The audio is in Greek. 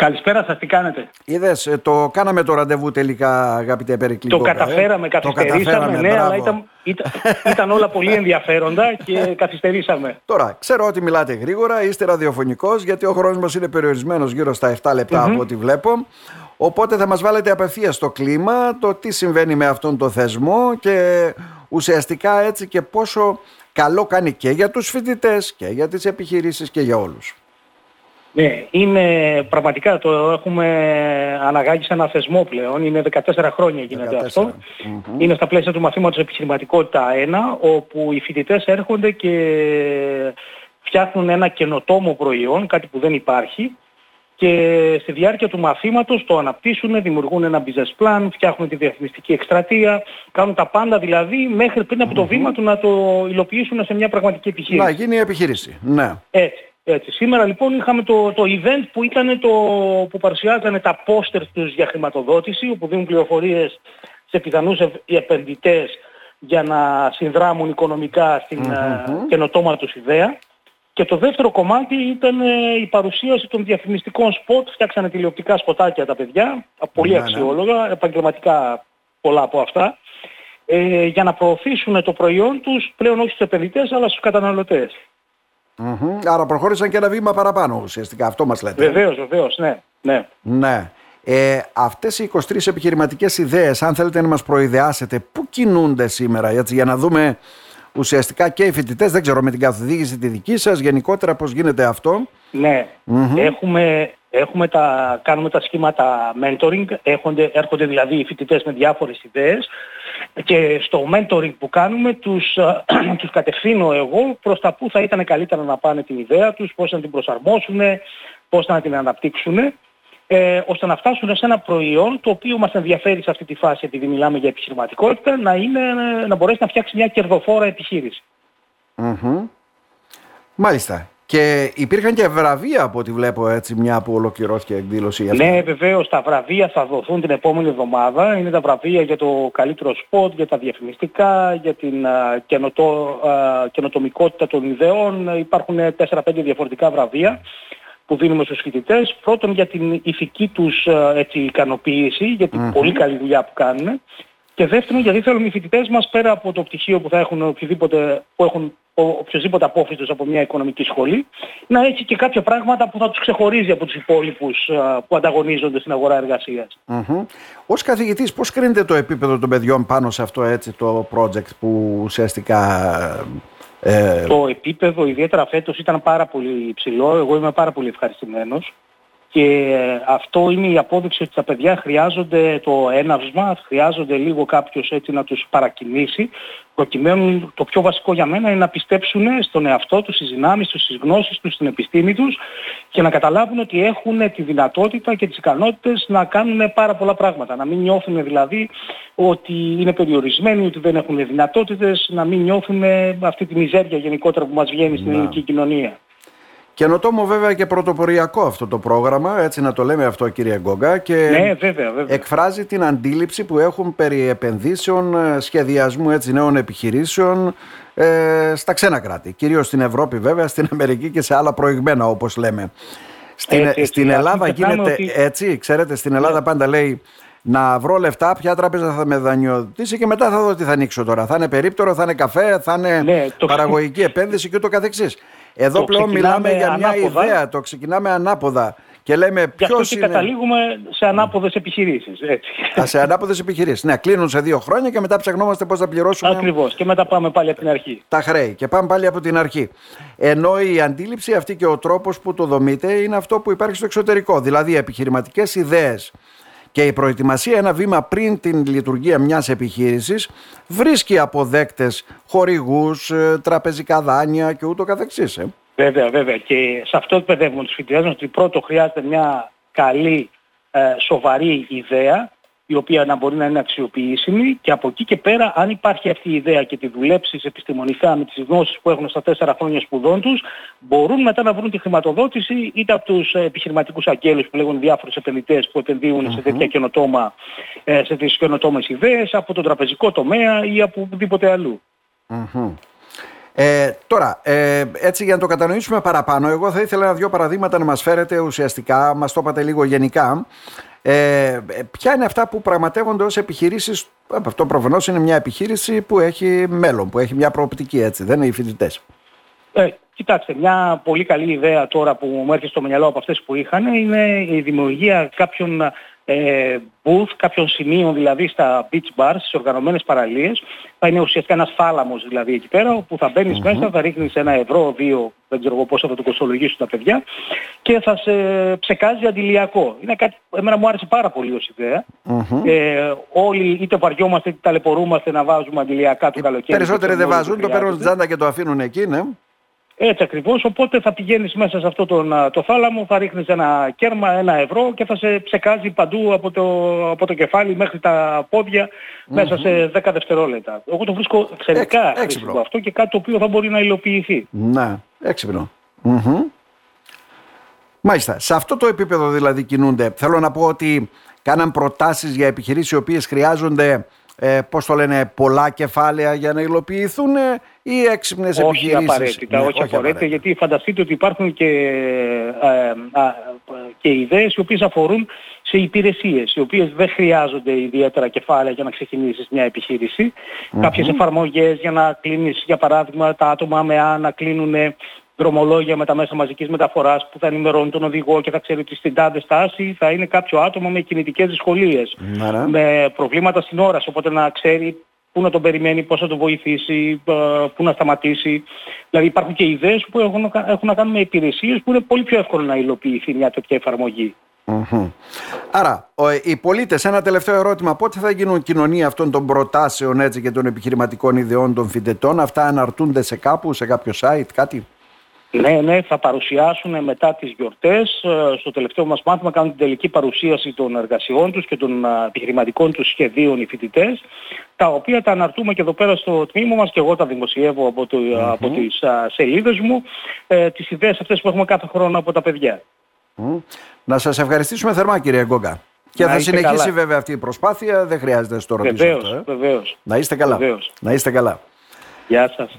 Καλησπέρα σας, τι κάνετε; Είδες, ε, το κάναμε το ραντεβού τελικά αγαπητέ Περικλή. Το καταφέραμε, καθυστερήσαμε, ναι, αλλά ήταν, ήταν, ήταν, όλα πολύ ενδιαφέροντα και καθυστερήσαμε. Τώρα, ξέρω ότι μιλάτε γρήγορα, είστε ραδιοφωνικός, γιατί ο χρόνος μας είναι περιορισμένος γύρω στα 7 λεπτα από ό,τι βλέπω. Οπότε θα μας βάλετε απευθείας στο κλίμα, το τι συμβαίνει με αυτόν τον θεσμό και ουσιαστικά έτσι και πόσο καλό κάνει και για τους φοιτητές και για τις επιχειρήσεις και για όλους. Ναι, είναι πραγματικά το έχουμε αναγάγει σε ένα θεσμό πλέον. Είναι 14 χρόνια γίνεται 14. αυτό. Είναι στα πλαίσια του μαθήματος επιχειρηματικότητα 1, όπου οι φοιτητές έρχονται και φτιάχνουν ένα καινοτόμο προϊόν, κάτι που δεν υπάρχει, και στη διάρκεια του μαθήματος το αναπτύσσουν, δημιουργούν ένα business plan, φτιάχνουν τη διαφημιστική εκστρατεία, κάνουν τα πάντα δηλαδή μέχρι πριν από το βήμα του να το υλοποιήσουν σε μια πραγματική επιχείρηση. Να γίνει η επιχείρηση, ναι. Έτσι. Έτσι. Σήμερα λοιπόν είχαμε το, το event που ήταν το που παρουσιάζανε τα πόστερ τους για χρηματοδότηση, όπου δίνουν πληροφορίες σε πιθανούς επενδυτές για να συνδράμουν οικονομικά στην mm-hmm. καινοτόμα τους ιδέα. Και το δεύτερο κομμάτι ήταν ε, η παρουσίαση των διαφημιστικών σποτ. Φτιάξανε τηλεοπτικά σποτάκια τα παιδιά, πολύ ναι, ναι. αξιόλογα, επαγγελματικά πολλά από αυτά, ε, για να προωθήσουν το προϊόν τους πλέον όχι στους επενδυτές αλλά στους καταναλωτές. Άρα προχώρησαν και ένα βήμα παραπάνω ουσιαστικά, αυτό μας λέτε. Βεβαίως, βεβαίως, ναι. Ναι. ναι. Ε, αυτές οι 23 επιχειρηματικές ιδέες, αν θέλετε να μας προειδεάσετε, πού κινούνται σήμερα, έτσι, για να δούμε ουσιαστικά και οι φοιτητές, δεν ξέρω με την καθοδήγηση τη δική σας, γενικότερα πώς γίνεται αυτό. Ναι, έχουμε, έχουμε τα, κάνουμε τα σχήματα mentoring, έρχονται, έρχονται δηλαδή οι φοιτητές με διάφορες ιδέες και στο mentoring που κάνουμε τους, τους κατευθύνω εγώ προς τα που θα ήταν καλύτερα να πάνε την ιδέα τους, πώς να την προσαρμόσουν, πώς να την αναπτύξουν ε, ώστε να φτάσουν σε ένα προϊόν το οποίο μας ενδιαφέρει σε αυτή τη φάση επειδή μιλάμε για επιχειρηματικότητα να, είναι, να μπορέσει να φτιάξει μια κερδοφόρα Μάλιστα. Και υπήρχαν και βραβεία από ό,τι βλέπω έτσι μια που ολοκληρώθηκε η εκδήλωση. Αυτή. Ναι βεβαίως τα βραβεία θα δοθούν την επόμενη εβδομάδα. Είναι τα βραβεία για το καλύτερο σποτ, για τα διαφημιστικά, για την α, καινοτο, α, καινοτομικότητα των ιδεών. Υπάρχουν 4-5 διαφορετικά βραβεία που δίνουμε στους φοιτητές. Πρώτον για την ηθική τους έτσι, ικανοποίηση, για την πολύ καλή δουλειά που κάνουν. Και δεύτερον γιατί θέλουμε οι φοιτητές μας πέρα από το πτυχίο που θα έχουν οποιοδήποτε, που έχουν οποιοδήποτε απόφοιτος από μια οικονομική σχολή, να έχει και κάποια πράγματα που θα τους ξεχωρίζει από τους υπόλοιπους που ανταγωνίζονται στην αγορά εργασίας. Mm-hmm. Ως καθηγητής πώς κρίνεται το επίπεδο των παιδιών πάνω σε αυτό έτσι το project που ουσιαστικά ε... Το επίπεδο ιδιαίτερα φέτος ήταν πάρα πολύ υψηλό. Εγώ είμαι πάρα πολύ ευχαριστημένος. Και αυτό είναι η απόδειξη ότι τα παιδιά χρειάζονται το έναυσμα, χρειάζονται λίγο κάποιος έτσι να τους παρακινήσει, προκειμένου το πιο βασικό για μένα είναι να πιστέψουν στον εαυτό τους, στις δυνάμεις τους, στις γνώσεις τους, στην επιστήμη τους και να καταλάβουν ότι έχουν τη δυνατότητα και τις ικανότητες να κάνουν πάρα πολλά πράγματα. Να μην νιώθουν δηλαδή ότι είναι περιορισμένοι, ότι δεν έχουν δυνατότητες, να μην νιώθουν αυτή τη μιζέρια γενικότερα που μας βγαίνει στην ελληνική κοινωνία. Καινοτόμο βέβαια και πρωτοποριακό αυτό το πρόγραμμα, έτσι να το λέμε αυτό κύριε Γκόγκα και ναι, βέβαια, βέβαια. εκφράζει την αντίληψη που έχουν περί επενδύσεων, ε, σχεδιασμού έτσι νέων επιχειρήσεων ε, στα ξένα κράτη. Κυρίως στην Ευρώπη βέβαια, στην Αμερική και σε άλλα προηγμένα όπως λέμε. Στην, έτσι, στην Ελλάδα γίνεται έτσι, ξέρετε, στην Ελλάδα ναι. πάντα λέει να βρω λεφτά, ποια τράπεζα θα με δανειοδοτήσει και μετά θα δω τι θα ανοίξω τώρα. Θα είναι περίπτερο, θα είναι καφέ, θα είναι ναι, παραγωγική επένδυση και ούτω καθεξής. Εδώ πλέον μιλάμε για μια ιδέα, το ξεκινάμε ανάποδα. Και λέμε ποιος είναι... καταλήγουμε σε ανάποδες επιχειρήσεις. Έτσι. Α, σε ανάποδες επιχειρήσεις. Ναι, κλείνουν σε δύο χρόνια και μετά ψαχνόμαστε πώς θα πληρώσουμε. Ακριβώς. Και μετά πάμε πάλι από την αρχή. Τα χρέη. Και πάμε πάλι από την αρχή. Ενώ η αντίληψη αυτή και ο τρόπος που το δομείτε είναι αυτό που υπάρχει στο εξωτερικό. Δηλαδή επιχειρηματικές ιδέες και η προετοιμασία ένα βήμα πριν την λειτουργία μιας επιχείρησης βρίσκει αποδέκτες χορηγούς, ε, τραπεζικά δάνεια και ούτω καθεξής. Ε. Βέβαια, βέβαια. Και σε αυτό εκπαιδεύουμε τους φοιτητές μας ότι πρώτο χρειάζεται μια καλή, ε, σοβαρή ιδέα η οποία να μπορεί να είναι αξιοποιήσιμη και από εκεί και πέρα αν υπάρχει αυτή η ιδέα και τη δουλέψεις επιστημονικά με τις γνώσεις που έχουν στα τέσσερα χρόνια σπουδών τους μπορούν μετά να βρουν τη χρηματοδότηση είτε από τους επιχειρηματικούς αγγέλους που λέγουν διάφορους επενδυτές που επενδύουν σε τέτοια καινοτόμα, ε, σε τέτοιες καινοτόμες ιδέες από τον τραπεζικό τομέα ή από οπουδήποτε αλλού. Ε, τώρα, ε, έτσι για να το κατανοήσουμε παραπάνω, εγώ θα ήθελα δύο παραδείγματα να μας φέρετε ουσιαστικά, μας το είπατε λίγο γενικά. Ε, ποια είναι αυτά που πραγματεύονται ως επιχειρήσεις, αυτό προφανώς είναι μια επιχείρηση που έχει μέλλον, που έχει μια προοπτική έτσι, δεν είναι οι φοιτητές. Ε, κοιτάξτε, μια πολύ καλή ιδέα τώρα που μου έρχεται στο μυαλό από αυτές που είχαν είναι η δημιουργία κάποιων ε, booth, κάποιων σημείων δηλαδή στα beach bars, στις οργανωμένες παραλίες. Θα είναι ουσιαστικά ένας θάλαμος δηλαδή εκεί πέρα, όπου θα μπαινεις μέσα, θα ρίχνεις ένα ευρώ, δύο, δεν ξέρω εγώ πόσο θα το κοστολογήσουν τα παιδιά και θα σε ψεκάζει αντιλιακό. Είναι κάτι, εμένα μου άρεσε πάρα πολύ ως ιδεα Ε, όλοι είτε βαριόμαστε είτε ταλαιπωρούμαστε να βάζουμε αντιλιακά του καλοκαίρι. Περισσότεροι δεν βάζουν, το παίρνουν τζάντα και το αφήνουν εκεί, ναι. Έτσι ακριβώς, οπότε θα πηγαίνεις μέσα σε αυτό τον, το θάλαμο, θα ρίχνεις ένα κέρμα, ένα ευρώ και θα σε ψεκάζει παντού από το, από το κεφάλι μέχρι τα πόδια μέσα σε 10 δευτερόλεπτα. Εγώ το βρίσκω εξαιρετικά χρήσιμο αυτό και κάτι το οποίο θα μπορεί να υλοποιηθεί. Ναι, έξυπνο. Μάλιστα. Σε αυτό το επίπεδο δηλαδή κινούνται. Θέλω να πω ότι κάναν προτάσεις για επιχειρήσεις οι οποίες χρειάζονται ε, πώς το λένε, πολλά κεφάλαια για να υλοποιηθούν ε, ή έξυπνες όχι επιχειρήσεις; Απαραίτητα, ναι, όχι, απαραίτητα, γιατί φανταστείτε ότι υπάρχουν και, ε, και ιδέες οι οποίες αφορούν σε υπηρεσίες, οι οποίες δεν χρειάζονται ιδιαίτερα κεφάλαια για να ξεκινήσεις μια επιχείρηση. Mm-hmm. Κάποιες εφαρμογές για να κλείνεις, για παράδειγμα, τα άτομα με Α να κλείνουν δρομολόγια με τα μέσα μαζικής μεταφοράς που θα ενημερώνει τον οδηγό και θα ξέρει ότι στην τάδε στάση θα είναι κάποιο άτομο με κινητικές δυσκολίες, ναι, ναι. με προβλήματα στην όραση, οπότε να ξέρει πού να τον περιμένει, πώς θα τον βοηθήσει, ε, πού να σταματήσει. Δηλαδή υπάρχουν και ιδέες που έχουν, έχουν να κάνουν με υπηρεσίες που είναι πολύ πιο εύκολο να υλοποιηθεί μια τέτοια εφαρμογή. Άρα, οι πολίτες, ένα τελευταίο ερώτημα, πότε θα γίνουν κοινωνία αυτών των προτάσεων έτσι, και των επιχειρηματικών ιδεών των φοιτητών, αυτά αναρτούνται σε κάπου, σε κάποιο site, κάτι; Ναι, ναι, θα παρουσιάσουν μετά τις γιορτές, ε, στο τελευταίο μας μάθημα κάνουν την τελική παρουσίαση των εργασιών τους και των ε, επιχειρηματικών τους σχεδίων οι φοιτητές, τα οποία τα αναρτούμε και εδώ πέρα στο τμήμα μας και εγώ τα δημοσιεύω από, το, από τις σελίδες μου, ε, τις ιδέες αυτές που έχουμε κάθε χρόνο από τα παιδιά. Να σας ευχαριστήσουμε θερμά κύριε Γκόγκα. Και θα συνεχίσει βέβαια αυτή η προσπάθεια, δεν χρειάζεται να στο ρωτήσω βεβαίως, αυτό. Ε. Βεβαίως. Να είστε καλά. Βεβαίως. Να είστε καλά. Γεια σας.